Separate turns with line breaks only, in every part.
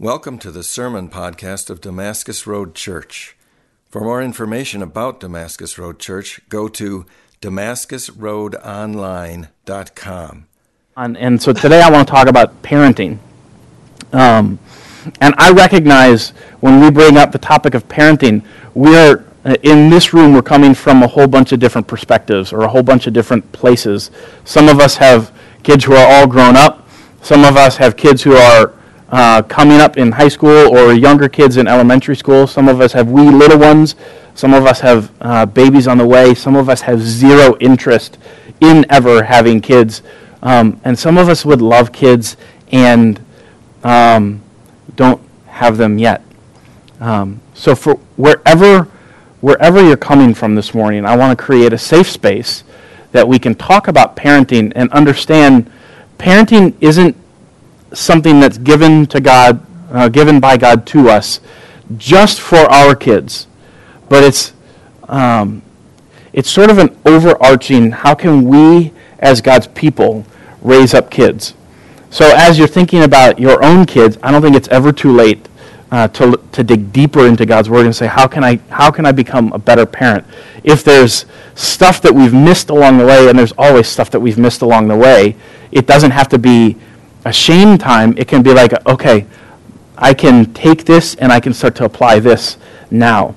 Welcome to the sermon podcast of Damascus Road Church. For more information about Damascus Road Church, go to damascusroadonline.com.
And, and so today I want to talk about parenting. Um, and I recognize when we bring up the topic of parenting, we're uh, in this room, we're coming from a whole bunch of different perspectives or a whole bunch of different places. Some of us have kids who are all grown up. Some of us have kids who are uh, coming up in high school or younger kids in elementary school. Some of us have wee little ones. Some of us have uh, babies on the way. Some of us have zero interest in ever having kids. Um, and some of us would love kids and um, don't have them yet. Um, so for wherever wherever you're coming from this morning, I want to create a safe space that we can talk about parenting and understand parenting isn't something that's given to God, uh, given by God to us, just for our kids, but it's um, it's sort of an overarching. How can we, as God's people, raise up kids? So as you're thinking about your own kids, I don't think it's ever too late uh, to, to dig deeper into God's Word and say, how can, I, how can I become a better parent? If there's stuff that we've missed along the way, and there's always stuff that we've missed along the way, it doesn't have to be a shame time. It can be like, okay, I can take this and I can start to apply this now.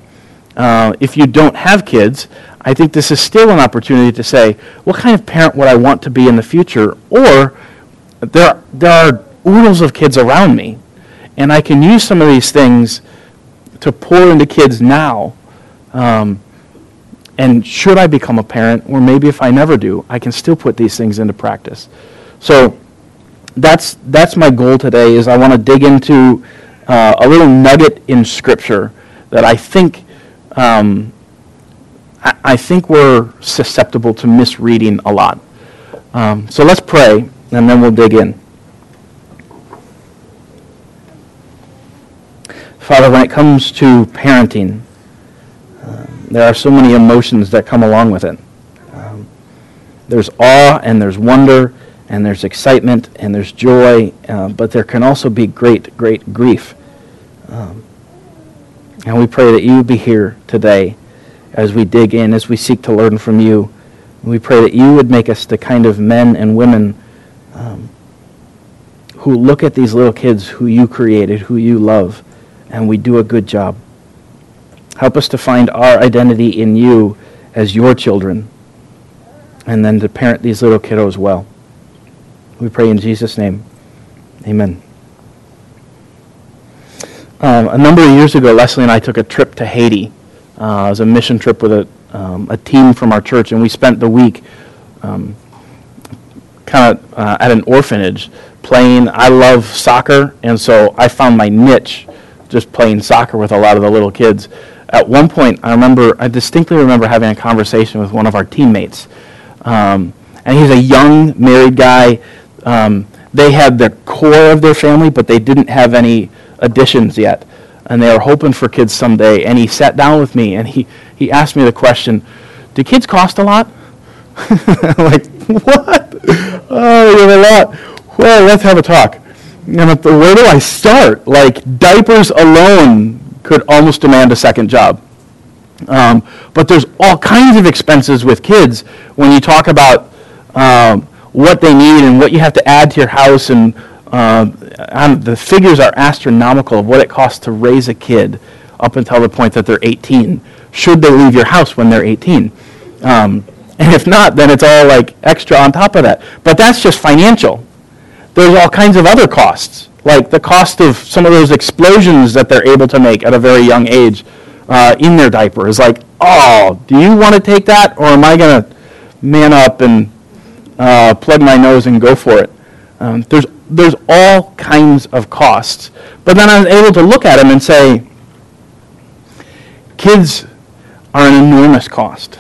Uh, if you don't have kids, I think this is still an opportunity to say, what kind of parent would I want to be in the future? Or there, there are oodles of kids around me and I can use some of these things to pour into kids now. Um, and should I become a parent, or maybe if I never do, I can still put these things into practice. So that's that's my goal today. Is I want to dig into uh, a little nugget in Scripture that I think um, I, I, think we're susceptible to misreading a lot. Um, so let's pray, and then we'll dig in. Father, when it comes to parenting, um, there are so many emotions that come along with it. Um, there's awe and there's wonder and there's excitement and there's joy, uh, but there can also be great, great grief. Um, and we pray that you be here today as we dig in, as we seek to learn from you. We pray that you would make us the kind of men and women um, who look at these little kids who you created, who you love, and we do a good job. Help us to find our identity in you as your children, and then to parent these little kiddos well. We pray in Jesus' name. Amen. Um, a number of years ago, Leslie and I took a trip to Haiti. Uh, it was a mission trip with a, um, a team from our church, and we spent the week um, kind of uh, at an orphanage playing. I love soccer, and so I found my niche just playing soccer with a lot of the little kids. At one point, I remember, I distinctly remember having a conversation with one of our teammates. Um, and he's a young married guy. Um, they had the core of their family, but they didn't have any additions yet. And they were hoping for kids someday. And he sat down with me and he, he asked me the question Do kids cost a lot? I'm like, what? Oh, you have a lot. Well, let's have a talk. And where do I start? Like diapers alone could almost demand a second job. Um, but there's all kinds of expenses with kids when you talk about um, what they need and what you have to add to your house, and uh, the figures are astronomical of what it costs to raise a kid up until the point that they're 18. Should they leave your house when they're 18? Um, and if not, then it's all like extra on top of that. But that's just financial there's all kinds of other costs, like the cost of some of those explosions that they're able to make at a very young age uh, in their diaper is like, oh, do you want to take that, or am I going to man up and uh, plug my nose and go for it? Um, there's there's all kinds of costs, but then I was able to look at them and say, kids are an enormous cost,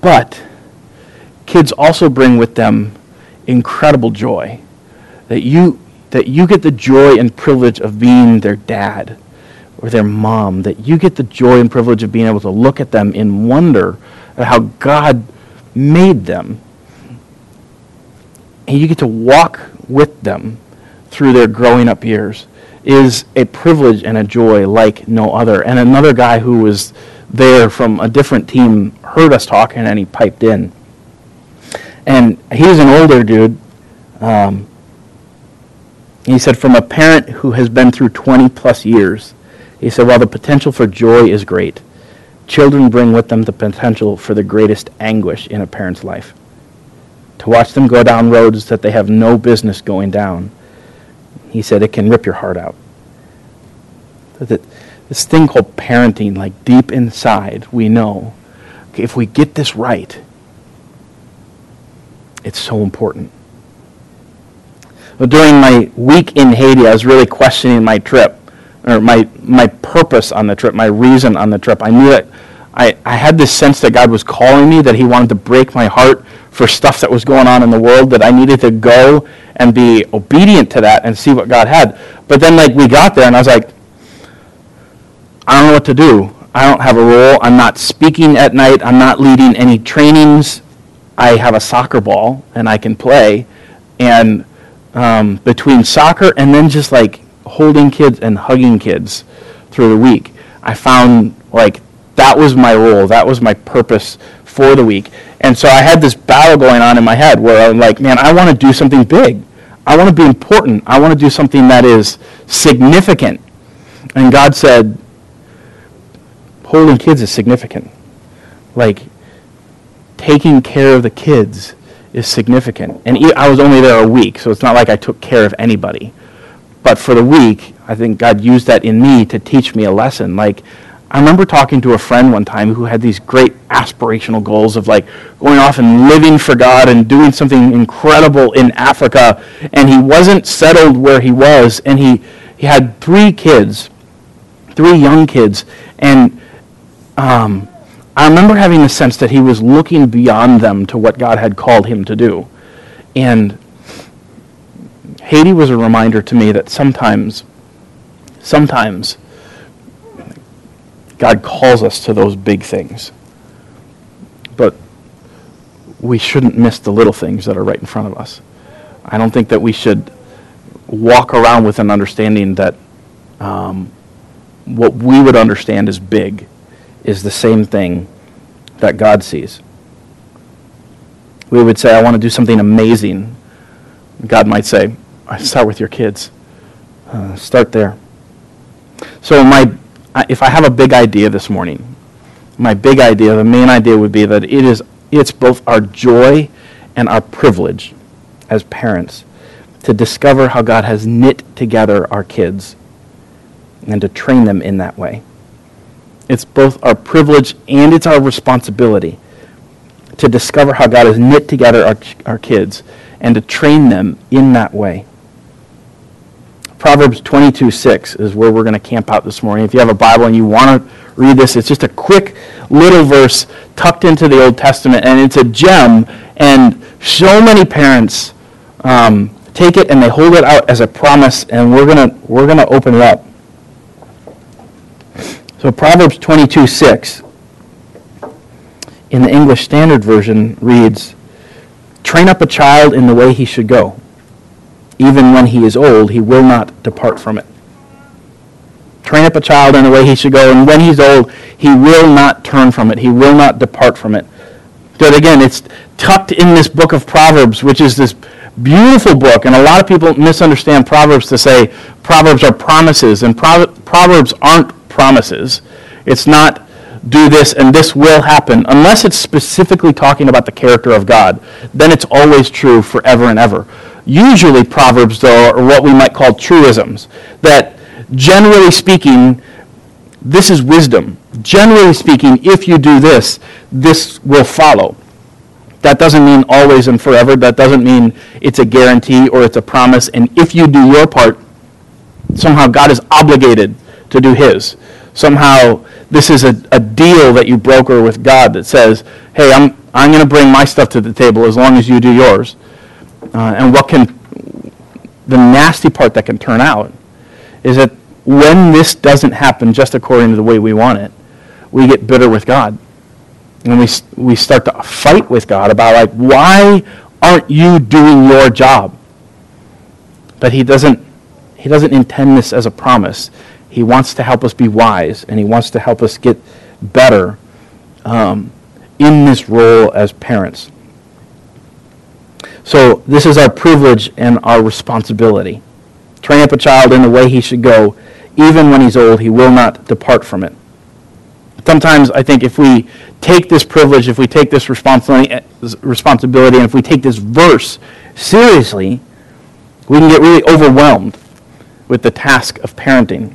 but kids also bring with them incredible joy that you that you get the joy and privilege of being their dad or their mom, that you get the joy and privilege of being able to look at them in wonder at how God made them. And you get to walk with them through their growing up years. is a privilege and a joy like no other. And another guy who was there from a different team heard us talking and he piped in. And he's an older dude. Um, he said, from a parent who has been through 20 plus years, he said, while the potential for joy is great, children bring with them the potential for the greatest anguish in a parent's life. To watch them go down roads that they have no business going down, he said, it can rip your heart out. That this thing called parenting, like deep inside, we know if we get this right, it's so important. Well, during my week in Haiti, I was really questioning my trip, or my, my purpose on the trip, my reason on the trip. I knew that I, I had this sense that God was calling me, that He wanted to break my heart for stuff that was going on in the world, that I needed to go and be obedient to that and see what God had. But then, like, we got there, and I was like, I don't know what to do. I don't have a role. I'm not speaking at night. I'm not leading any trainings. I have a soccer ball, and I can play. And um, between soccer and then just like holding kids and hugging kids through the week. I found like that was my role, that was my purpose for the week. And so I had this battle going on in my head where I'm like, man, I want to do something big. I want to be important. I want to do something that is significant. And God said, holding kids is significant. Like, taking care of the kids is significant. And I was only there a week, so it's not like I took care of anybody. But for the week, I think God used that in me to teach me a lesson. Like, I remember talking to a friend one time who had these great aspirational goals of like going off and living for God and doing something incredible in Africa. And he wasn't settled where he was. And he, he had three kids, three young kids. And um, I remember having the sense that he was looking beyond them to what God had called him to do. And Haiti was a reminder to me that sometimes, sometimes, God calls us to those big things. But we shouldn't miss the little things that are right in front of us. I don't think that we should walk around with an understanding that um, what we would understand as big is the same thing that God sees. We would say, I want to do something amazing. God might say, I start with your kids. Uh, start there. So my, if I have a big idea this morning, my big idea, the main idea would be that it is, it's both our joy and our privilege as parents to discover how God has knit together our kids and to train them in that way. It's both our privilege and it's our responsibility to discover how God has knit together our, our kids and to train them in that way. Proverbs 22 6 is where we're going to camp out this morning. If you have a Bible and you want to read this, it's just a quick little verse tucked into the Old Testament, and it's a gem. And so many parents um, take it and they hold it out as a promise, and we're going we're to open it up. So Proverbs 22 6 in the English Standard Version reads, Train up a child in the way he should go. Even when he is old, he will not depart from it. Train up a child in the way he should go, and when he's old, he will not turn from it. He will not depart from it. But again, it's tucked in this book of Proverbs, which is this beautiful book. And a lot of people misunderstand Proverbs to say Proverbs are promises, and Proverbs aren't promises. It's not do this and this will happen unless it's specifically talking about the character of God. Then it's always true forever and ever. Usually proverbs though are what we might call truisms that generally speaking this is wisdom. Generally speaking, if you do this, this will follow. That doesn't mean always and forever. That doesn't mean it's a guarantee or it's a promise. And if you do your part, somehow God is obligated to do his. Somehow, this is a, a deal that you broker with God that says, hey, I'm, I'm going to bring my stuff to the table as long as you do yours. Uh, and what can, the nasty part that can turn out is that when this doesn't happen just according to the way we want it, we get bitter with God. And we, we start to fight with God about, like, why aren't you doing your job? But he doesn't he doesn't intend this as a promise. He wants to help us be wise, and he wants to help us get better um, in this role as parents. So this is our privilege and our responsibility. Train up a child in the way he should go. Even when he's old, he will not depart from it. Sometimes I think if we take this privilege, if we take this responsibility, responsibility, and if we take this verse seriously, we can get really overwhelmed with the task of parenting.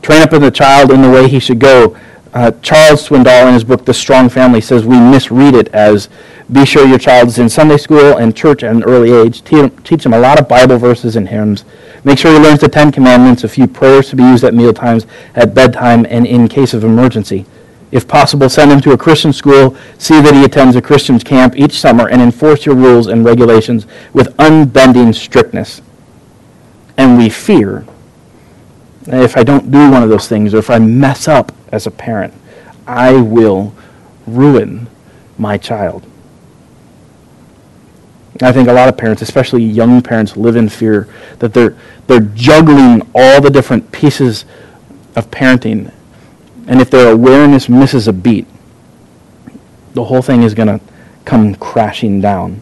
Train up the child in the way he should go. Uh, Charles Swindoll, in his book The Strong Family, says we misread it as be sure your child is in Sunday school and church at an early age. Teach him a lot of Bible verses and hymns. Make sure he learns the Ten Commandments, a few prayers to be used at meal times, at bedtime, and in case of emergency. If possible, send him to a Christian school. See that he attends a Christian camp each summer and enforce your rules and regulations with unbending strictness. And we fear if I don't do one of those things or if I mess up as a parent, I will ruin my child. I think a lot of parents, especially young parents, live in fear that they're, they're juggling all the different pieces of parenting. And if their awareness misses a beat, the whole thing is going to come crashing down.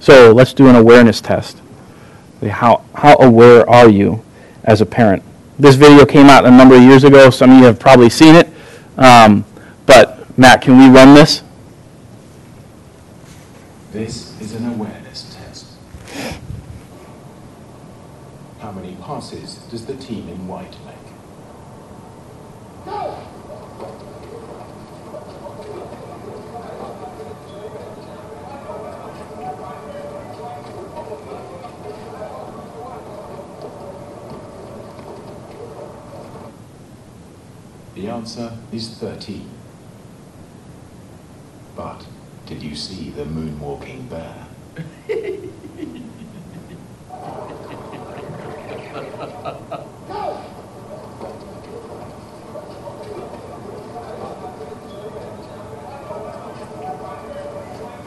So let's do an awareness test. How, how aware are you as a parent? This video came out a number of years ago. Some of you have probably seen it. Um, but, Matt, can we run this?
This is an awareness test. How many passes does the team in white make? The answer is 13. But did you see the moonwalking bear?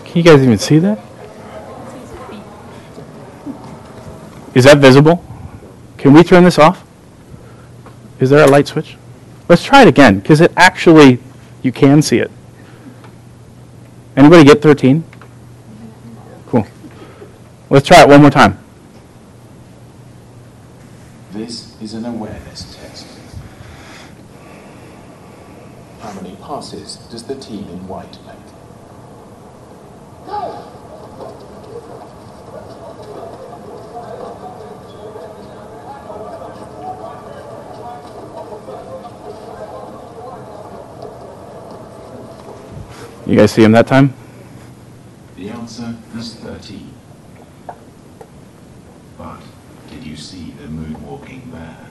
Can you guys even see that? Is that visible? Can we turn this off? Is there a light switch? Let's try it again, because it actually, you can see it. Anybody get 13? Cool. Let's try it one more time.
This is an awareness test. How many passes does the team in white make?
You guys see him that time?
The answer is 13. But did you see the moonwalking bear?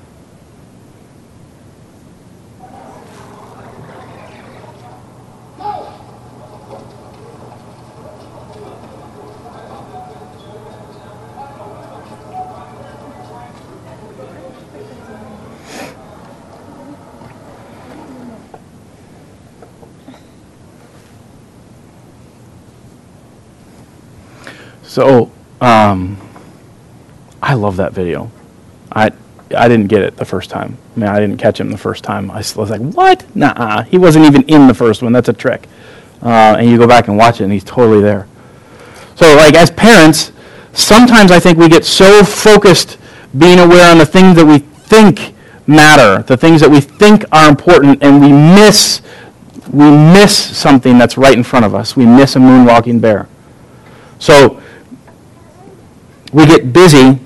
So, um, I love that video. I I didn't get it the first time. I mean, I didn't catch him the first time. I was like, what? Nah, he wasn't even in the first one. That's a trick. Uh, and you go back and watch it, and he's totally there. So, like, as parents, sometimes I think we get so focused being aware on the things that we think matter, the things that we think are important, and we miss we miss something that's right in front of us. We miss a moonwalking bear. So we get busy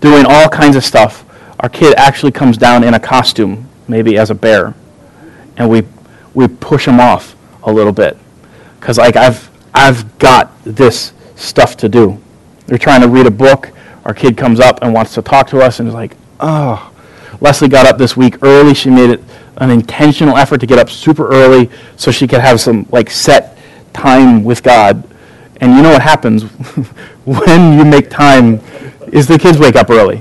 doing all kinds of stuff. Our kid actually comes down in a costume, maybe as a bear, and we we push him off a little bit because like I've I've got this stuff to do. They're trying to read a book. Our kid comes up and wants to talk to us and is like, oh. Leslie got up this week early. She made it an intentional effort to get up super early so she could have some like set time with God and you know what happens when you make time is the kids wake up early.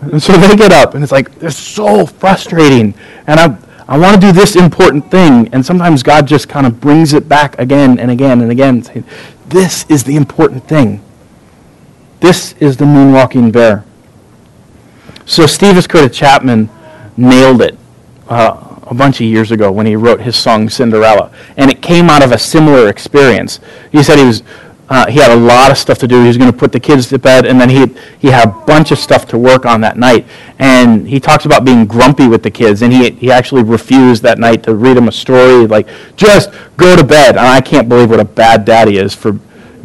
And so they get up, and it's like, they're so frustrating. And I, I want to do this important thing. And sometimes God just kind of brings it back again and again and again, saying, This is the important thing. This is the moonwalking bear. So Steve Curtis Chapman nailed it uh, a bunch of years ago when he wrote his song Cinderella, and it came out of a similar experience. He said he was uh, he had a lot of stuff to do. He was going to put the kids to bed, and then he he had a bunch of stuff to work on that night. And he talks about being grumpy with the kids, and he he actually refused that night to read them a story, like just go to bed. And I can't believe what a bad daddy is for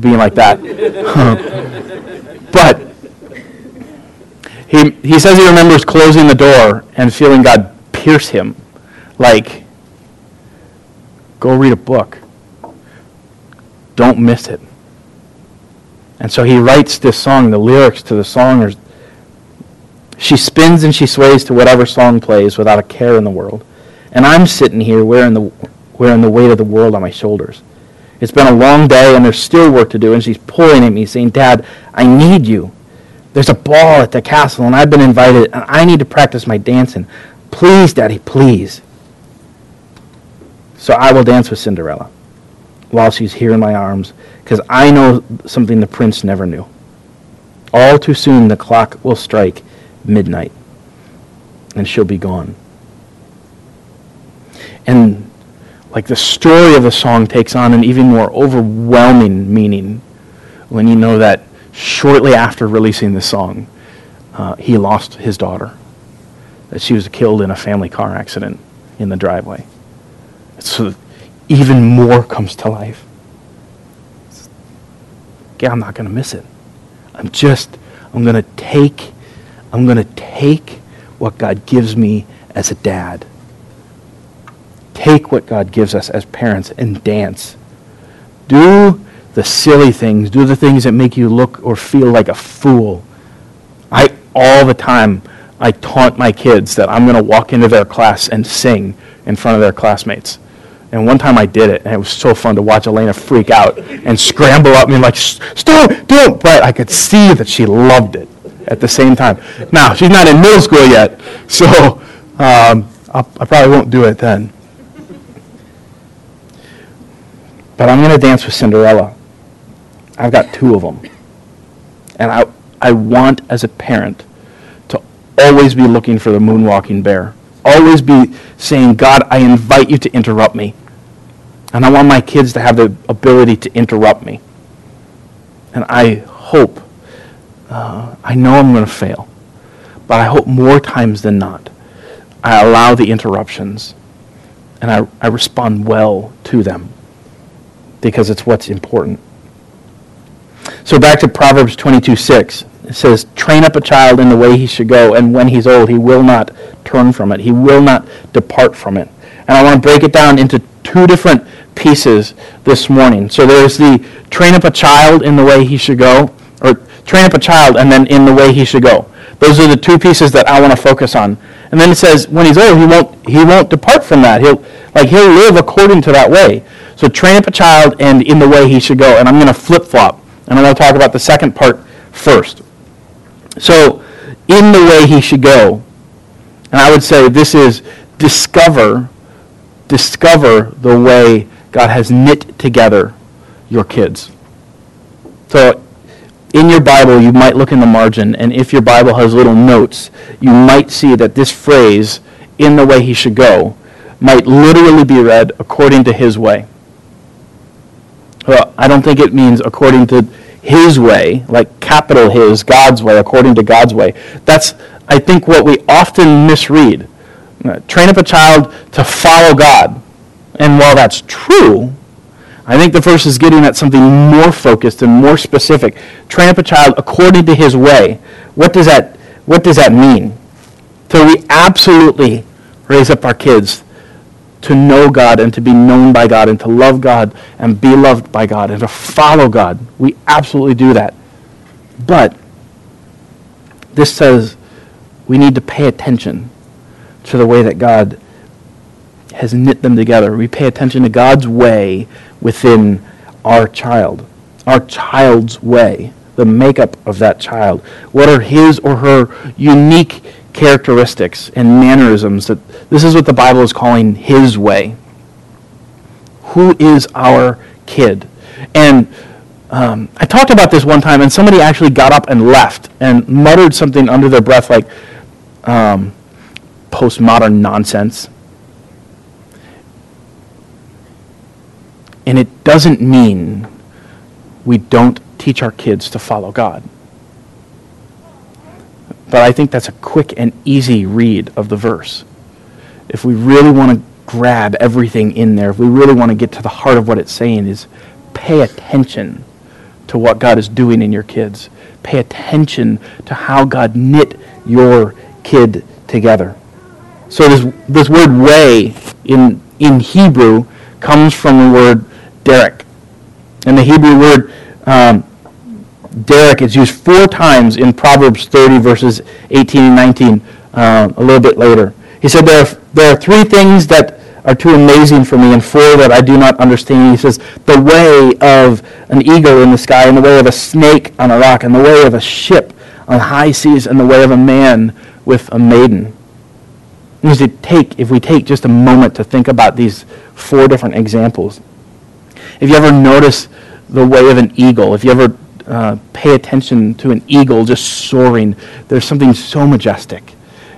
being like that. but he, he says he remembers closing the door and feeling God pierce him. Like, go read a book. Don't miss it. And so he writes this song, the lyrics to the song are She spins and she sways to whatever song plays without a care in the world. And I'm sitting here wearing the, wearing the weight of the world on my shoulders. It's been a long day and there's still work to do. And she's pulling at me saying, Dad, I need you. There's a ball at the castle, and I've been invited, and I need to practice my dancing. Please, Daddy, please. So I will dance with Cinderella while she's here in my arms, because I know something the prince never knew. All too soon, the clock will strike midnight, and she'll be gone. And like the story of the song takes on an even more overwhelming meaning when you know that shortly after releasing the song, uh, he lost his daughter. That she was killed in a family car accident in the driveway. So even more comes to life. Okay, I'm not going to miss it. I'm just, I'm going to take, I'm going to take what God gives me as a dad. Take what God gives us as parents and dance. Do the silly things, do the things that make you look or feel like a fool. I all the time I taunt my kids that I'm going to walk into their class and sing in front of their classmates. And one time I did it, and it was so fun to watch Elena freak out and scramble up me like, stop, don't. But I could see that she loved it at the same time. Now, she's not in middle school yet, so um, i probably won't do it then. But I'm going to dance with Cinderella. I've got two of them. And I, I want, as a parent, to always be looking for the moonwalking bear. Always be saying, God, I invite you to interrupt me. And I want my kids to have the ability to interrupt me. And I hope, uh, I know I'm going to fail, but I hope more times than not, I allow the interruptions and I, I respond well to them because it's what's important. So back to Proverbs 22 6. It says, Train up a child in the way he should go, and when he's old, he will not turn from it. He will not depart from it. And I want to break it down into two different pieces this morning. So there's the train up a child in the way he should go, or train up a child and then in the way he should go. Those are the two pieces that I want to focus on. And then it says when he's old, he won't he won't depart from that. He'll like he'll live according to that way. So train up a child and in the way he should go. And I'm going to flip flop. And I'm going to talk about the second part first. So, in the way he should go, and I would say this is discover, discover the way God has knit together your kids. So, in your Bible, you might look in the margin, and if your Bible has little notes, you might see that this phrase, in the way he should go, might literally be read according to his way. Well, I don't think it means according to his way, like capital his, God's way, according to God's way. That's, I think, what we often misread. Uh, train up a child to follow God. And while that's true, I think the verse is getting at something more focused and more specific. Train up a child according to his way. What does that, what does that mean? So we absolutely raise up our kids to know God and to be known by God and to love God and be loved by God and to follow God. We absolutely do that. But this says we need to pay attention to the way that God has knit them together. We pay attention to God's way within our child, our child's way, the makeup of that child. What are his or her unique characteristics and mannerisms that this is what the Bible is calling his way. Who is our kid? And um, I talked about this one time, and somebody actually got up and left and muttered something under their breath like um, postmodern nonsense. And it doesn't mean we don't teach our kids to follow God. But I think that's a quick and easy read of the verse. If we really want to grab everything in there, if we really want to get to the heart of what it's saying, is pay attention to what God is doing in your kids. Pay attention to how God knit your kid together. So this, this word way in, in Hebrew comes from the word derek. And the Hebrew word um, derek is used four times in Proverbs 30, verses 18 and 19, uh, a little bit later. He said, there are, there are three things that are too amazing for me, and four that I do not understand. He says, the way of an eagle in the sky, and the way of a snake on a rock, and the way of a ship on high seas, and the way of a man with a maiden. If we take, if we take just a moment to think about these four different examples, if you ever notice the way of an eagle, if you ever uh, pay attention to an eagle just soaring, there's something so majestic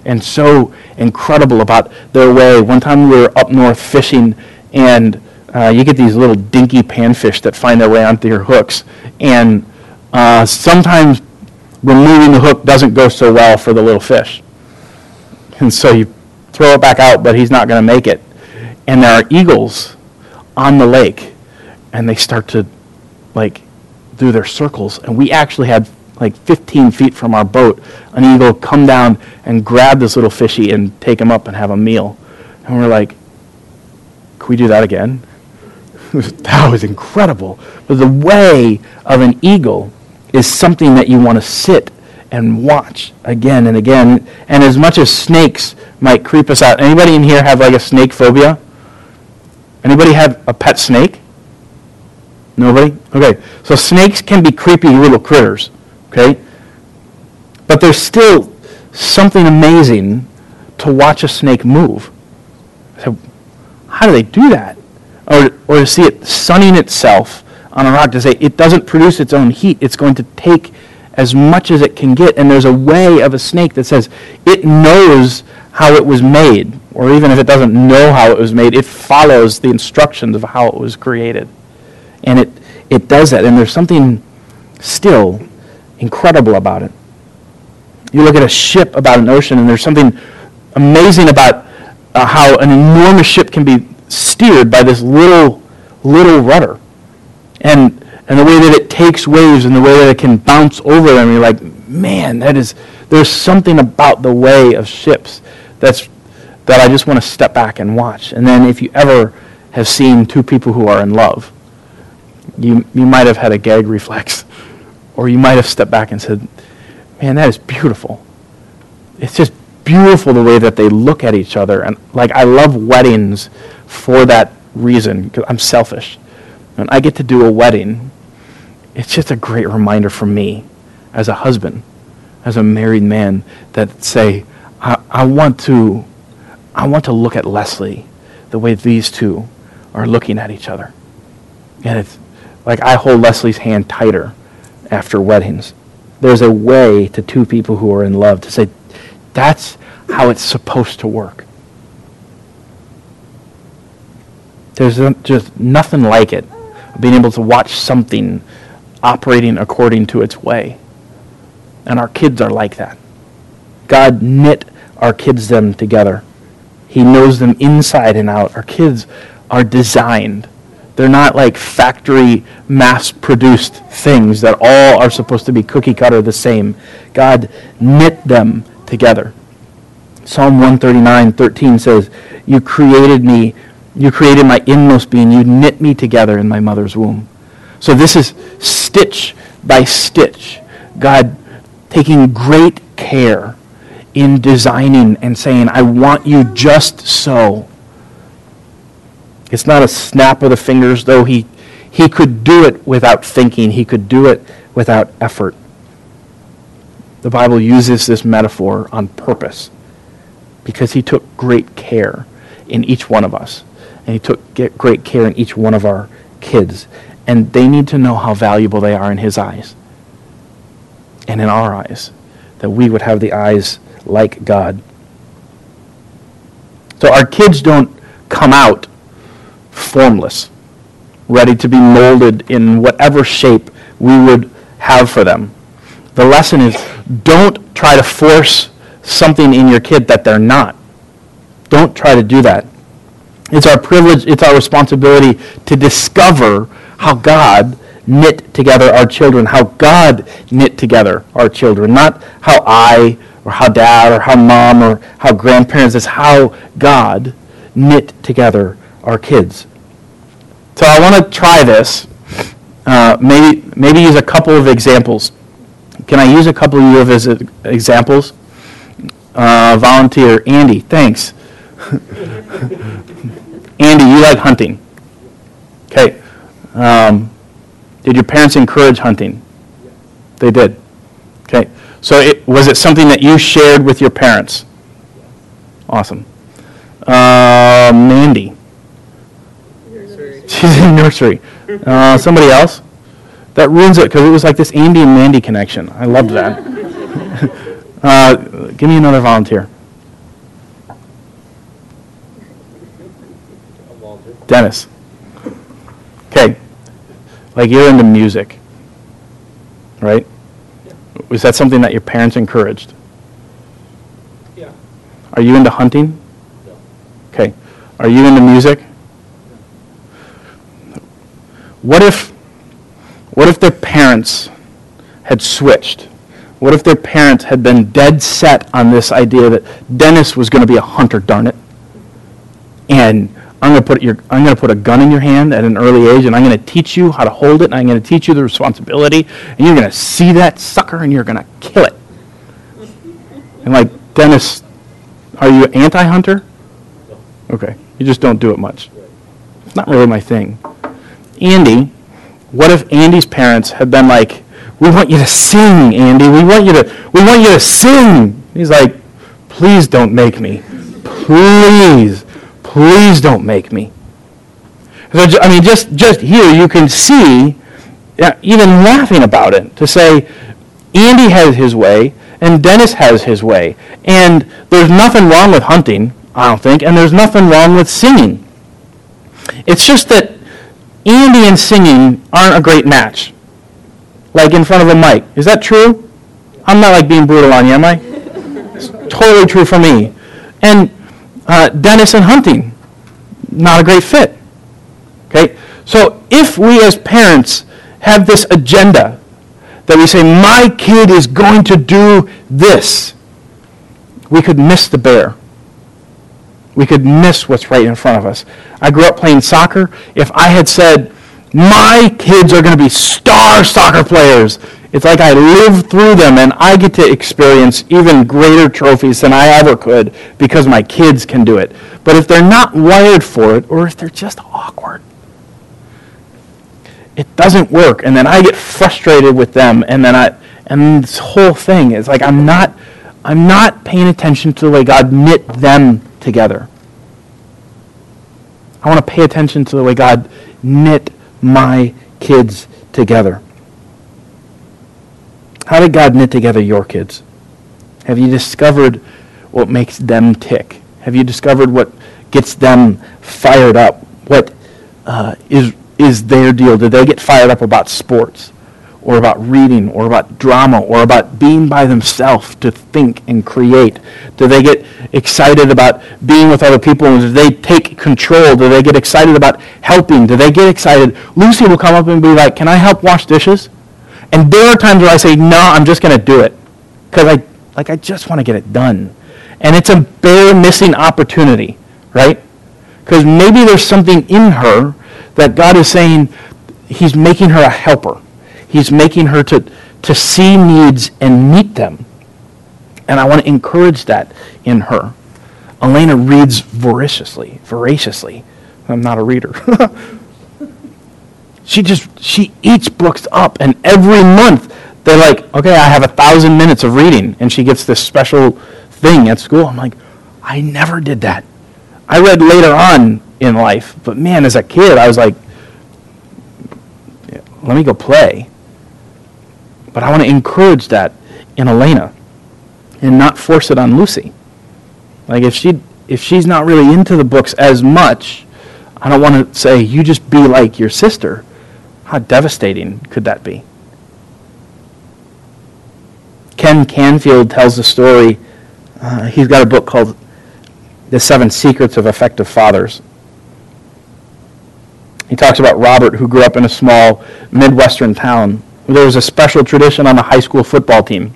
and so incredible about their way. One time we were up north fishing, and uh, you get these little dinky panfish that find their way onto your hooks. And uh, sometimes removing the hook doesn't go so well for the little fish. And so you throw it back out, but he's not going to make it. And there are eagles on the lake, and they start to like do their circles. And we actually had like 15 feet from our boat, an eagle come down and grab this little fishy and take him up and have a meal. And we're like, can we do that again? that was incredible. But the way of an eagle is something that you want to sit and watch again and again. And as much as snakes might creep us out, anybody in here have like a snake phobia? Anybody have a pet snake? Nobody? Okay. So snakes can be creepy little critters. Okay? But there's still something amazing to watch a snake move. So, how do they do that? Or, or to see it sunning itself on a rock to say it doesn't produce its own heat. It's going to take as much as it can get. And there's a way of a snake that says it knows how it was made. Or even if it doesn't know how it was made, it follows the instructions of how it was created. And it, it does that. And there's something still incredible about it. You look at a ship about an ocean, and there's something amazing about uh, how an enormous ship can be steered by this little, little rudder. And, and the way that it takes waves and the way that it can bounce over them, you're like, man, that is, there's something about the way of ships that's, that I just want to step back and watch. And then if you ever have seen two people who are in love, you, you might have had a gag reflex or you might have stepped back and said, man, that is beautiful. It's just beautiful the way that they look at each other. And like, I love weddings for that reason, because I'm selfish. When I get to do a wedding, it's just a great reminder for me as a husband, as a married man, that say, I, I want to I want to look at Leslie the way these two are looking at each other. And it's like I hold Leslie's hand tighter after weddings. There's a way to two people who are in love to say, that's how it's supposed to work. There's just nothing like it, being able to watch something operating according to its way. And our kids are like that. God knit our kids them together. He knows them inside and out. Our kids are designed they're not like factory mass produced things that all are supposed to be cookie cutter the same. God knit them together. Psalm 139, 13 says, You created me, you created my inmost being, you knit me together in my mother's womb. So this is stitch by stitch. God taking great care in designing and saying, I want you just so. It's not a snap of the fingers, though he, he could do it without thinking. He could do it without effort. The Bible uses this metaphor on purpose because he took great care in each one of us. And he took great care in each one of our kids. And they need to know how valuable they are in His eyes and in our eyes, that we would have the eyes like God. So our kids don't come out formless, ready to be molded in whatever shape we would have for them. The lesson is don't try to force something in your kid that they're not. Don't try to do that. It's our privilege, it's our responsibility to discover how God knit together our children, how God knit together our children, not how I or how dad or how mom or how grandparents, it's how God knit together our kids. So I want to try this. Uh, maybe, maybe use a couple of examples. Can I use a couple of you as examples? Uh, volunteer, Andy, thanks. Andy, you like hunting. Okay. Um, did your parents encourage hunting? They did. Okay. So it, was it something that you shared with your parents? Awesome. Uh, Mandy. She's in nursery. Uh, somebody else? That ruins it because it was like this Andy and Mandy connection. I loved that. uh, give me another volunteer. Dennis. Okay. Like you're into music, right? Was that something that your parents encouraged?
Yeah.
Are you into hunting?
No.
Okay. Are you into music? What if what if their parents had switched? What if their parents had been dead set on this idea that Dennis was going to be a hunter, darn it? And I'm going to put your I'm going to put a gun in your hand at an early age and I'm going to teach you how to hold it and I'm going to teach you the responsibility and you're going to see that sucker and you're going to kill it. And like Dennis, are you anti-hunter? Okay, you just don't do it much. It's not really my thing. Andy, what if Andy's parents had been like, "We want you to sing, Andy. We want you to we want you to sing." He's like, "Please don't make me. Please." Please don't make me. So, I mean, just, just here you can see, even laughing about it, to say, Andy has his way, and Dennis has his way. And there's nothing wrong with hunting, I don't think, and there's nothing wrong with singing. It's just that Andy and singing aren't a great match. Like in front of a mic. Is that true? I'm not like being brutal on you, am I? It's totally true for me. And uh, Dennis and hunting, not a great fit. Okay? So if we as parents have this agenda that we say, my kid is going to do this, we could miss the bear. We could miss what's right in front of us. I grew up playing soccer. If I had said, my kids are going to be star soccer players, it's like I live through them and I get to experience even greater trophies than I ever could because my kids can do it. But if they're not wired for it or if they're just awkward, it doesn't work. And then I get frustrated with them and then I and this whole thing is like I'm not I'm not paying attention to the way God knit them together. I want to pay attention to the way God knit my kids together. How did God knit together your kids? Have you discovered what makes them tick? Have you discovered what gets them fired up? What uh, is is their deal? Do they get fired up about sports, or about reading, or about drama, or about being by themselves to think and create? Do they get excited about being with other people? Do they take control? Do they get excited about helping? Do they get excited? Lucy will come up and be like, "Can I help wash dishes?" And there are times where I say, no, I'm just going to do it. Because I, like, I just want to get it done. And it's a bear missing opportunity, right? Because maybe there's something in her that God is saying he's making her a helper. He's making her to, to see needs and meet them. And I want to encourage that in her. Elena reads voraciously, voraciously. I'm not a reader. she just she eats books up and every month they're like okay i have a thousand minutes of reading and she gets this special thing at school i'm like i never did that i read later on in life but man as a kid i was like let me go play. But I want to encourage that in Elena and not force it on Lucy. Like if she if she's not really into the books as much, I don't want to say you just be like your sister. How devastating could that be? Ken Canfield tells the story. Uh, he's got a book called The Seven Secrets of Effective Fathers. He talks about Robert, who grew up in a small Midwestern town. There was a special tradition on the high school football team.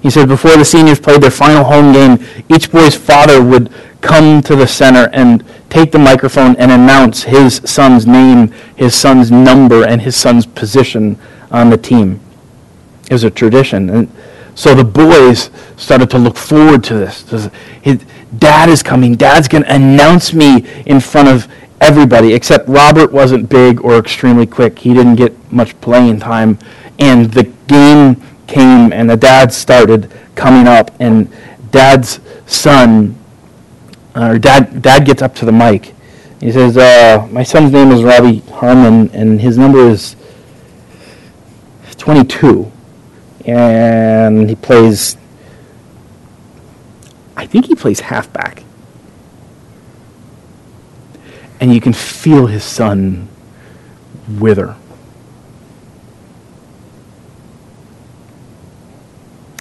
He said before the seniors played their final home game, each boy's father would come to the center and take the microphone and announce his son's name, his son's number, and his son's position on the team. It was a tradition. And so the boys started to look forward to this. His dad is coming. Dad's going to announce me in front of everybody, except Robert wasn't big or extremely quick. He didn't get much playing time. And the game came, and the dad started coming up, and dad's son, uh, or dad, dad gets up to the mic. He says, uh, My son's name is Robbie Harmon, and his number is 22 and he plays. I think he plays halfback, and you can feel his son wither.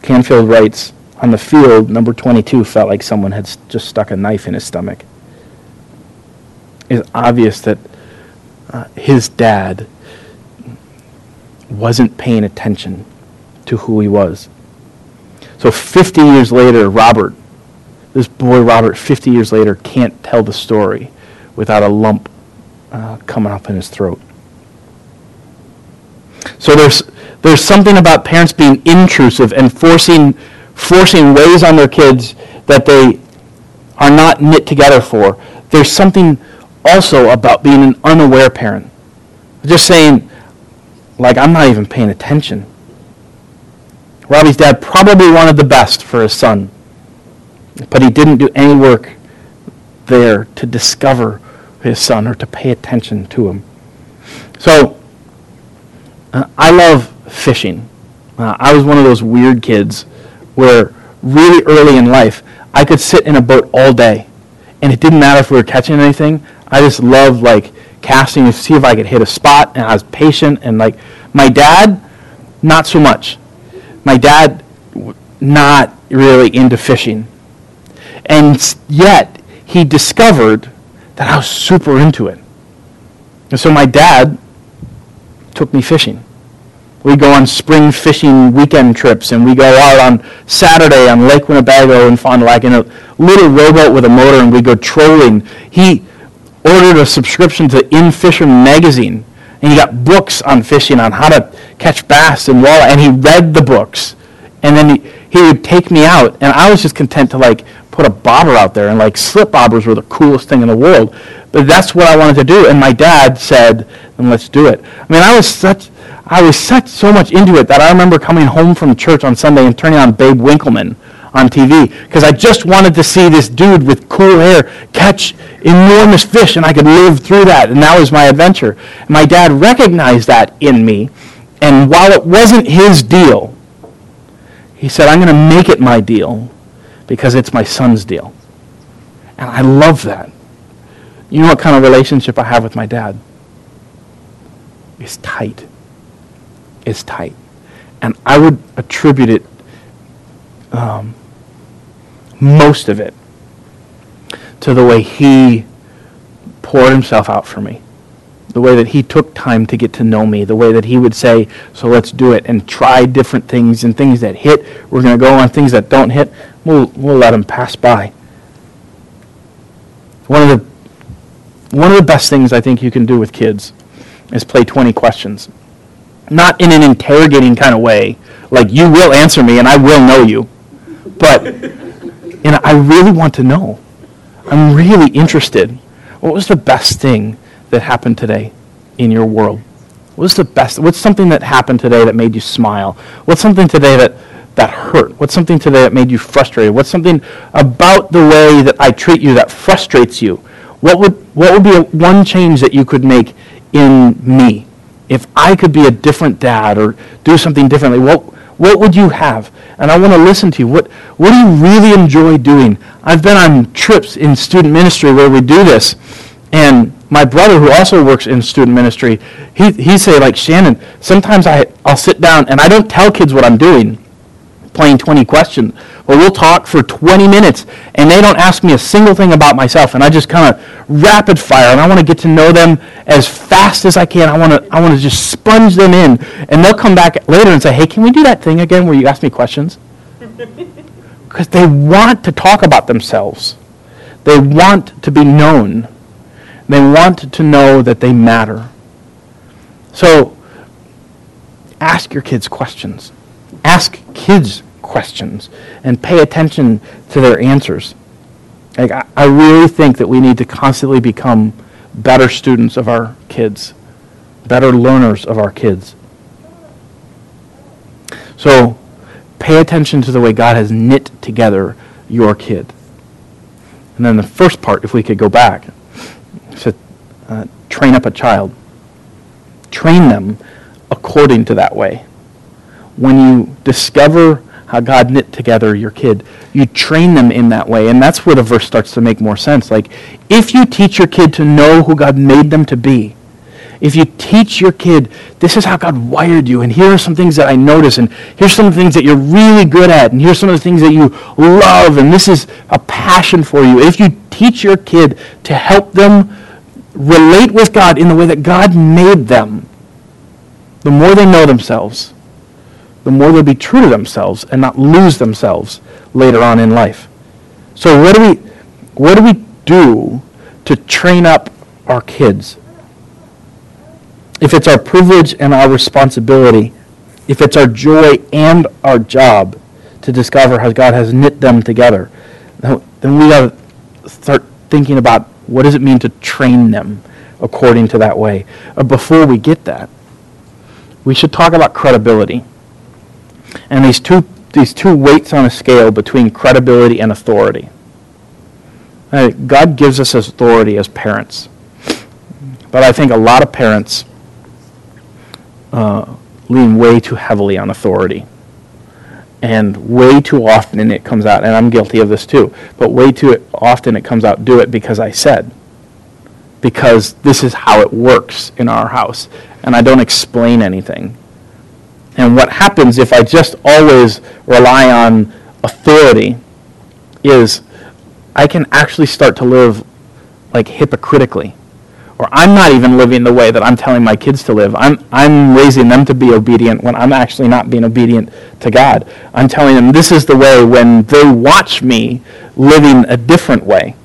Canfield writes, on the field, number 22 felt like someone had just stuck a knife in his stomach. It's obvious that uh, his dad wasn't paying attention to who he was. So 50 years later, Robert, this boy Robert, 50 years later, can't tell the story without a lump uh, coming up in his throat. So there's, there's something about parents being intrusive and forcing, forcing ways on their kids that they are not knit together for. There's something also about being an unaware parent. Just saying, like, I'm not even paying attention. Robbie's dad probably wanted the best for his son, but he didn't do any work there to discover his son or to pay attention to him. So, uh, I love fishing. Uh, I was one of those weird kids where really early in life, I could sit in a boat all day, and it didn't matter if we were catching anything. I just loved like casting to see if I could hit a spot, and I was patient. And like my dad, not so much my dad not really into fishing. And yet, he discovered that I was super into it. And so my dad took me fishing. We go on spring fishing weekend trips, and we go out on Saturday on Lake Winnebago and Fond du Lac in a little rowboat with a motor, and we go trolling. He ordered a subscription to In Fisherman magazine, and he got books on fishing on how to catch bass and walleye, and he read the books. And then he, he would take me out, and I was just content to like put a bobber out there, and like slip bobbers were the coolest thing in the world. But that's what I wanted to do, and my dad said, "Then let's do it." I mean, I was such, I was such so much into it that I remember coming home from church on Sunday and turning on Babe Winkelman on TV because I just wanted to see this dude with cool hair catch enormous fish, and I could live through that, and that was my adventure. And my dad recognized that in me, and while it wasn't his deal, he said, I'm going to make it my deal because it's my son's deal. And I love that. You know what kind of relationship I have with my dad? It's tight. It's tight. And I would attribute it, um, most of it, to the way he poured himself out for me the way that he took time to get to know me, the way that he would say, so let's do it, and try different things, and things that hit, we're going to go on, things that don't hit, we'll, we'll let them pass by. One of the, one of the best things I think you can do with kids is play 20 questions. Not in an interrogating kind of way, like you will answer me and I will know you, but you know, I really want to know. I'm really interested. What was the best thing that happened today in your world? What's the best? What's something that happened today that made you smile? What's something today that, that hurt? What's something today that made you frustrated? What's something about the way that I treat you that frustrates you? What would, what would be a, one change that you could make in me if I could be a different dad or do something differently, what, what would you have? And I want to listen to you. What, what do you really enjoy doing? I've been on trips in student ministry where we do this. And my brother, who also works in student ministry, he, he say, like, Shannon, sometimes I, I'll sit down and I don't tell kids what I'm doing, playing 20 questions. Well, we'll talk for 20 minutes and they don't ask me a single thing about myself. And I just kind of rapid fire and I want to get to know them as fast as I can. I want to, I want to just sponge them in. And they'll come back later and say, hey, can we do that thing again where you ask me questions? Because they want to talk about themselves. They want to be known. They want to know that they matter. So ask your kids questions. Ask kids questions and pay attention to their answers. Like, I, I really think that we need to constantly become better students of our kids, better learners of our kids. So pay attention to the way God has knit together your kid. And then the first part, if we could go back, said, uh, train up a child. Train them according to that way. When you discover how God knit together your kid, you train them in that way. And that's where the verse starts to make more sense. Like, if you teach your kid to know who God made them to be, if you teach your kid, this is how God wired you, and here are some things that I notice, and here's some things that you're really good at, and here's some of the things that you love, and this is a passion for you. If you teach your kid to help them relate with God in the way that God made them, the more they know themselves, the more they'll be true to themselves and not lose themselves later on in life. So what do we what do we do to train up our kids? If it's our privilege and our responsibility, if it's our joy and our job to discover how God has knit them together, then we got to start thinking about what does it mean to train them according to that way. Uh, before we get that, we should talk about credibility. And these two, these two weights on a scale between credibility and authority. Uh, God gives us authority as parents. But I think a lot of parents uh, lean way too heavily on authority. And way too often it comes out, and I'm guilty of this too, but way too often it comes out, do it because I said. Because this is how it works in our house. And I don't explain anything. And what happens if I just always rely on authority is I can actually start to live like hypocritically. Or I'm not even living the way that I'm telling my kids to live. I'm, I'm raising them to be obedient when I'm actually not being obedient to God. I'm telling them this is the way when they watch me living a different way.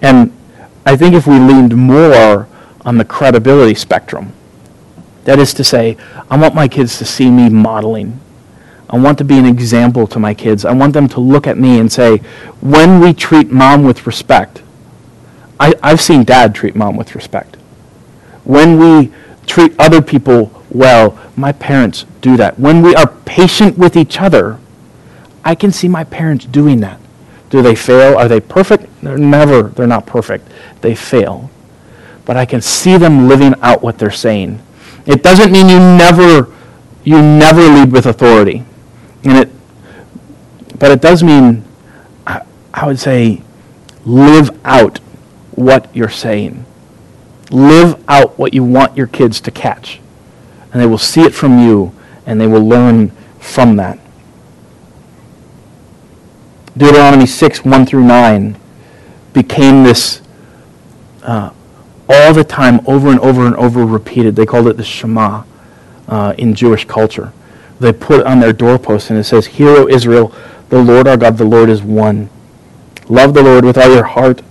And I think if we leaned more on the credibility spectrum, that is to say, I want my kids to see me modeling. I want to be an example to my kids. I want them to look at me and say, when we treat mom with respect, I, I've seen dad treat mom with respect. When we treat other people well, my parents do that. When we are patient with each other, I can see my parents doing that. Do they fail? Are they perfect? They're never, they're not perfect. They fail. But I can see them living out what they're saying. It doesn't mean you never you never lead with authority. And it but it does mean I, I would say live out what you're saying. Live out what you want your kids to catch. And they will see it from you and they will learn from that. Deuteronomy 6, 1 through 9 became this uh, all the time, over and over and over repeated. They called it the Shema uh, in Jewish culture. They put it on their doorpost, and it says, Hear, O Israel, the Lord our God, the Lord is one. Love the Lord with all your heart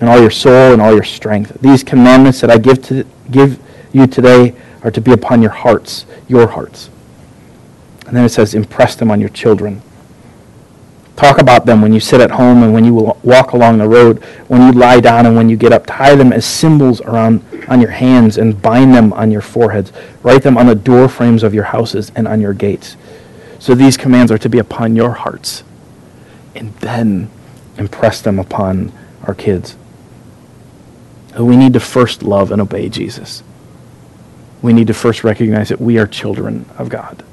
and all your soul and all your strength. These commandments that I give, to, give you today are to be upon your hearts, your hearts. And then it says, Impress them on your children Talk about them when you sit at home and when you walk along the road, when you lie down and when you get up. Tie them as symbols around on your hands and bind them on your foreheads. Write them on the door frames of your houses and on your gates. So these commands are to be upon your hearts. And then impress them upon our kids. We need to first love and obey Jesus. we need to first recognize that we are children of God.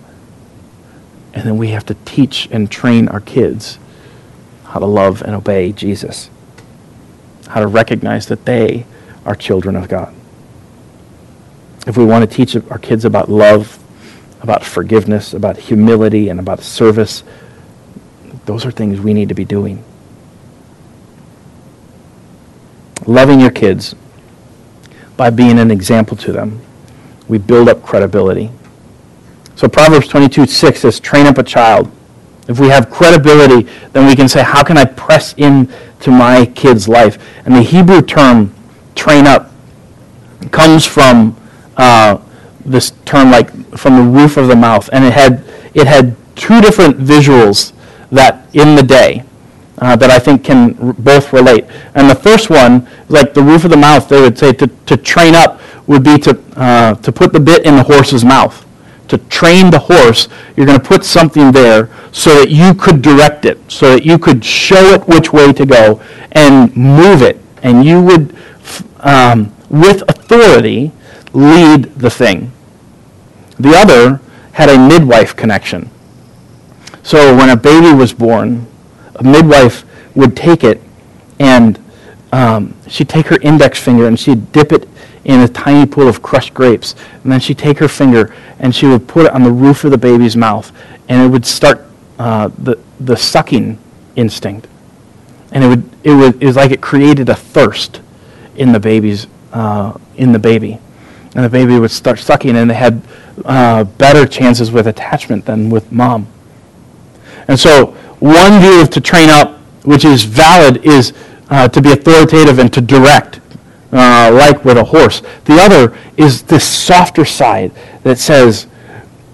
And then we have to teach and train our kids how to love and obey Jesus, how to recognize that they are children of God. If we want to teach our kids about love, about forgiveness, about humility, and about service, those are things we need to be doing. Loving your kids by being an example to them, we build up credibility. So Proverbs 22, 6 says, train up a child. If we have credibility, then we can say, how can I press into my kid's life? And the Hebrew term, train up, comes from uh, this term like from the roof of the mouth. And it had, it had two different visuals that in the day uh, that I think can r- both relate. And the first one, like the roof of the mouth, they would say to, to train up would be to, uh, to put the bit in the horse's mouth to train the horse, you're going to put something there so that you could direct it, so that you could show it which way to go and move it. And you would, um, with authority, lead the thing. The other had a midwife connection. So when a baby was born, a midwife would take it and um, she'd take her index finger and she'd dip it in a tiny pool of crushed grapes. And then she'd take her finger and she would put it on the roof of the baby's mouth. And it would start uh, the, the sucking instinct. And it, would, it, would, it was like it created a thirst in the baby's uh, in the baby. And the baby would start sucking and they had uh, better chances with attachment than with mom. And so one view of to train up, which is valid, is uh, to be authoritative and to direct uh, like with a horse. The other is this softer side that says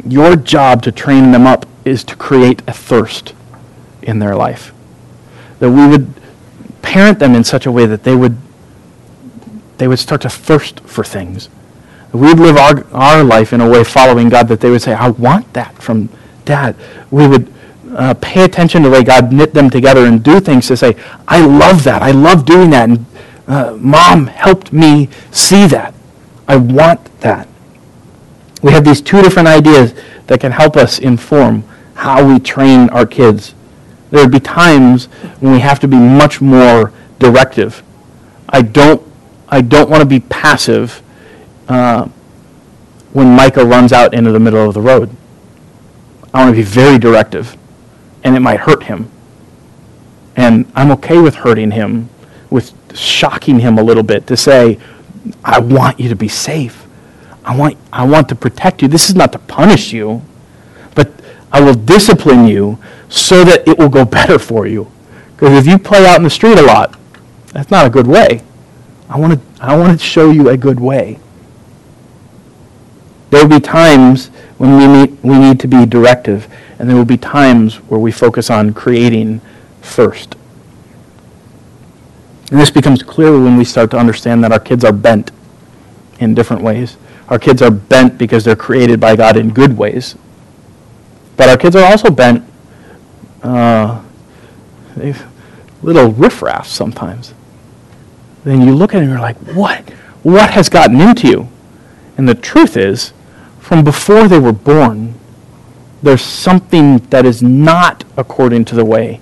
your job to train them up is to create a thirst in their life. That we would parent them in such a way that they would they would start to thirst for things. We'd live our, our life in a way following God that they would say, I want that from dad. We would uh, pay attention to the way God knit them together and do things to say, I love that. I love doing that. And uh, mom helped me see that. I want that. We have these two different ideas that can help us inform how we train our kids. There would be times when we have to be much more directive. I don't, I don't want to be passive uh, when Micah runs out into the middle of the road. I want to be very directive, and it might hurt him. And I'm okay with hurting him with shocking him a little bit to say, I want you to be safe. I want, I want to protect you. This is not to punish you, but I will discipline you so that it will go better for you. Because if you play out in the street a lot, that's not a good way. I want to, I want to show you a good way. There will be times when we need, we need to be directive, and there will be times where we focus on creating first. And this becomes clearer when we start to understand that our kids are bent in different ways. Our kids are bent because they're created by God in good ways. But our kids are also bent, uh, little riffraff sometimes. Then you look at it and you're like, what? What has gotten into you? And the truth is, from before they were born, there's something that is not according to the way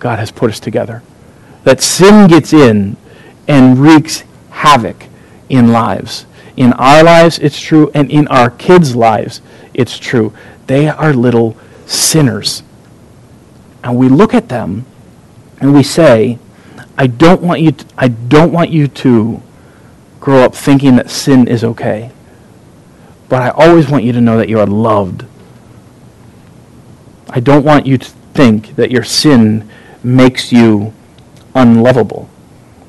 God has put us together that sin gets in and wreaks havoc in lives. In our lives, it's true, and in our kids' lives, it's true. They are little sinners. And we look at them and we say, I don't want you to, I don't want you to grow up thinking that sin is okay. But I always want you to know that you are loved. I don't want you to think that your sin makes you unlovable.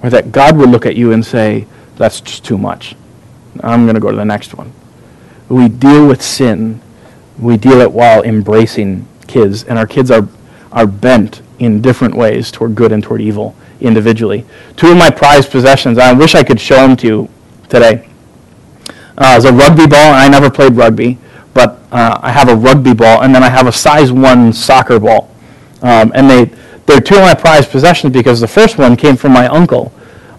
Or that God would look at you and say, that's just too much. I'm going to go to the next one. We deal with sin. We deal it while embracing kids. And our kids are, are bent in different ways toward good and toward evil individually. Two of my prized possessions, I wish I could show them to you today. Uh, a rugby ball, I never played rugby, but uh, I have a rugby ball, and then I have a size 1 soccer ball. Um, and they, they're two of my prized possessions because the first one came from my uncle.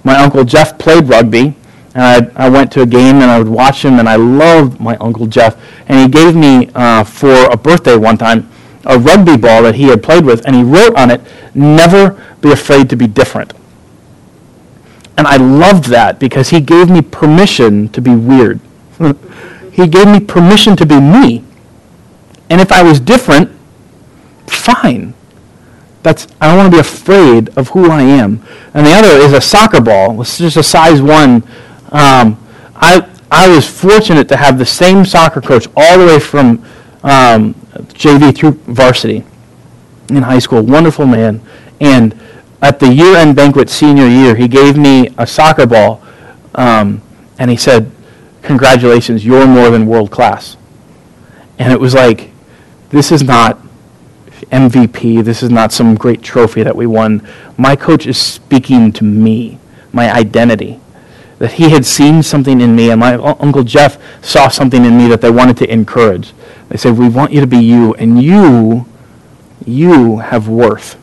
My uncle Jeff played rugby, and I, I went to a game and I would watch him, and I loved my Uncle Jeff. And he gave me, uh, for a birthday one time, a rugby ball that he had played with, and he wrote on it, Never be afraid to be different. And I loved that because he gave me permission to be weird. he gave me permission to be me. And if I was different, fine. That's, I don't want to be afraid of who I am. And the other is a soccer ball. It's just a size one. Um, I, I was fortunate to have the same soccer coach all the way from um, JV through varsity in high school. Wonderful man. And at the year-end banquet senior year, he gave me a soccer ball, um, and he said, congratulations, you're more than world class. And it was like, this is not MVP. This is not some great trophy that we won. My coach is speaking to me, my identity. That he had seen something in me, and my Uncle Jeff saw something in me that they wanted to encourage. They said, We want you to be you, and you, you have worth.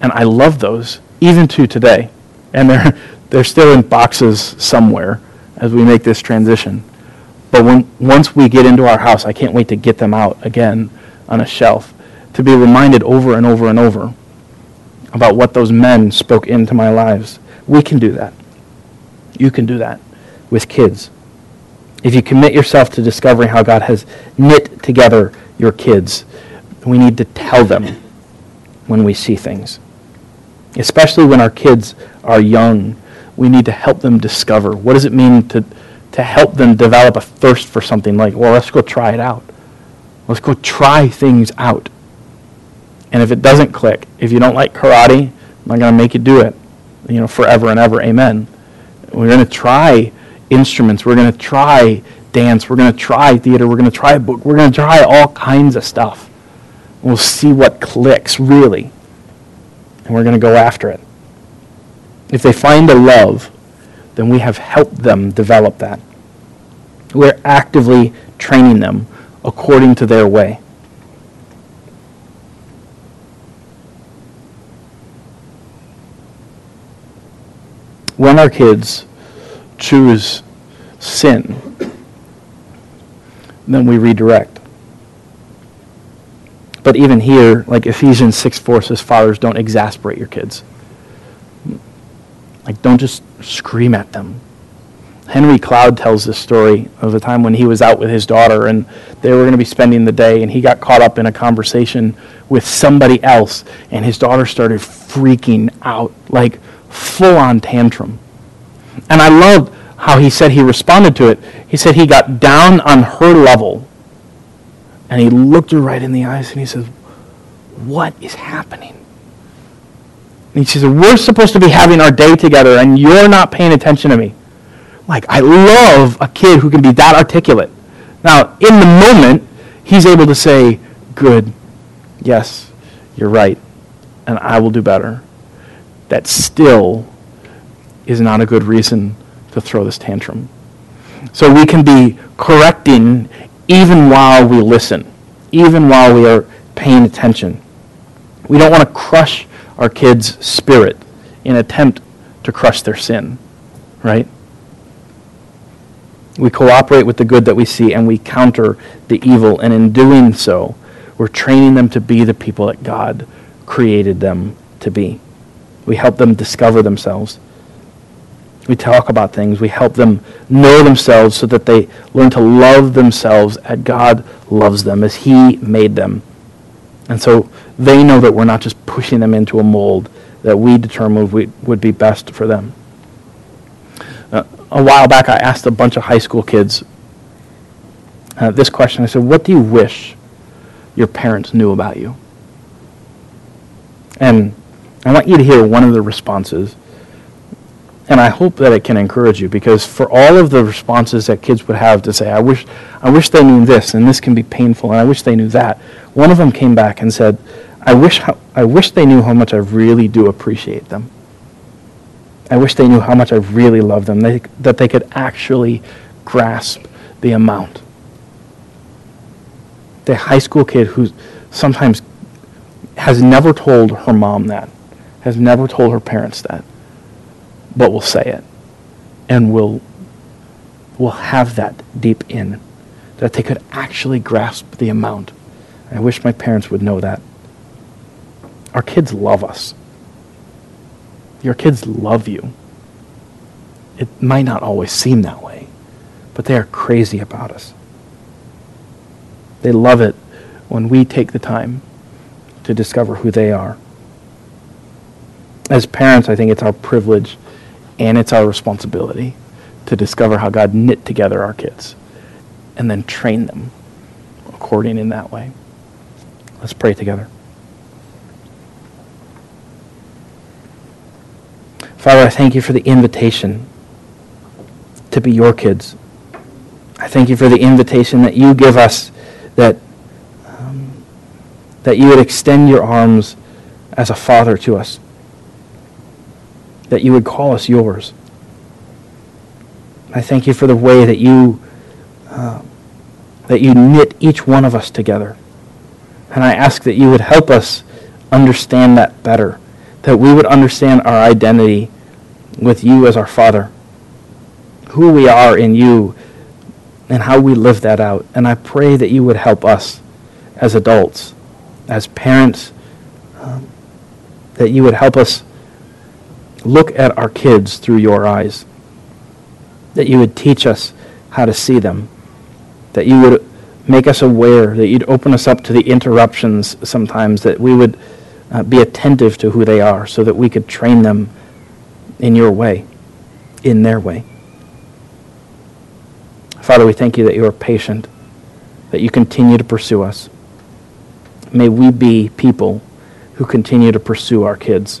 And I love those, even to today. And they're, they're still in boxes somewhere as we make this transition. But when, once we get into our house, I can't wait to get them out again on a shelf to be reminded over and over and over about what those men spoke into my lives. We can do that. You can do that with kids. If you commit yourself to discovering how God has knit together your kids, we need to tell them when we see things. Especially when our kids are young, we need to help them discover what does it mean to, to help them develop a thirst for something like, well, let's go try it out. Let's go try things out. And if it doesn't click, if you don't like karate, I'm not going to make you do it, you know, forever and ever. Amen. We're going to try instruments. We're going to try dance. We're going to try theater. We're going to try book. We're going to try all kinds of stuff. We'll see what clicks, really. And we're going to go after it. If they find a love, then we have helped them develop that. We're actively training them according to their way. When our kids choose sin, then we redirect. But even here, like Ephesians 6 4 says, fathers, don't exasperate your kids. Like, don't just scream at them. Henry Cloud tells this story of a time when he was out with his daughter and they were going to be spending the day and he got caught up in a conversation with somebody else and his daughter started freaking out. Like, full on tantrum. And I love how he said he responded to it. He said he got down on her level and he looked her right in the eyes and he says, What is happening? And he says, We're supposed to be having our day together and you're not paying attention to me. Like, I love a kid who can be that articulate. Now, in the moment, he's able to say, Good, yes, you're right, and I will do better that still is not a good reason to throw this tantrum. So we can be correcting even while we listen, even while we are paying attention. We don't want to crush our kids' spirit in attempt to crush their sin, right? We cooperate with the good that we see and we counter the evil, and in doing so, we're training them to be the people that God created them to be. We help them discover themselves. We talk about things. We help them know themselves so that they learn to love themselves as God loves them, as He made them. And so they know that we're not just pushing them into a mold that we determined would be best for them. Uh, a while back, I asked a bunch of high school kids uh, this question. I said, What do you wish your parents knew about you? And I want you to hear one of the responses. And I hope that it can encourage you because for all of the responses that kids would have to say, I wish, I wish they knew this and this can be painful and I wish they knew that, one of them came back and said, I wish, how, I wish they knew how much I really do appreciate them. I wish they knew how much I really love them, they, that they could actually grasp the amount. The high school kid who sometimes has never told her mom that has never told her parents that, but will say it. and will, will have that deep in, that they could actually grasp the amount. I wish my parents would know that. Our kids love us. Your kids love you. It might not always seem that way, but they are crazy about us. They love it when we take the time to discover who they are. As parents, I think it's our privilege and it's our responsibility to discover how God knit together our kids and then train them according in that way. Let's pray together. Father, I thank you for the invitation to be your kids. I thank you for the invitation that you give us that, um, that you would extend your arms as a father to us, that you would call us yours. I thank you for the way that you, uh, that you knit each one of us together. And I ask that you would help us understand that better, that we would understand our identity with you as our Father, who we are in you, and how we live that out. And I pray that you would help us as adults, as parents, um, that you would help us look at our kids through your eyes, that you would teach us how to see them, that you would make us aware, that you'd open us up to the interruptions sometimes, that we would uh, be attentive to who they are so that we could train them in your way, in their way. Father, we thank you that you are patient, that you continue to pursue us. May we be people who continue to pursue our kids.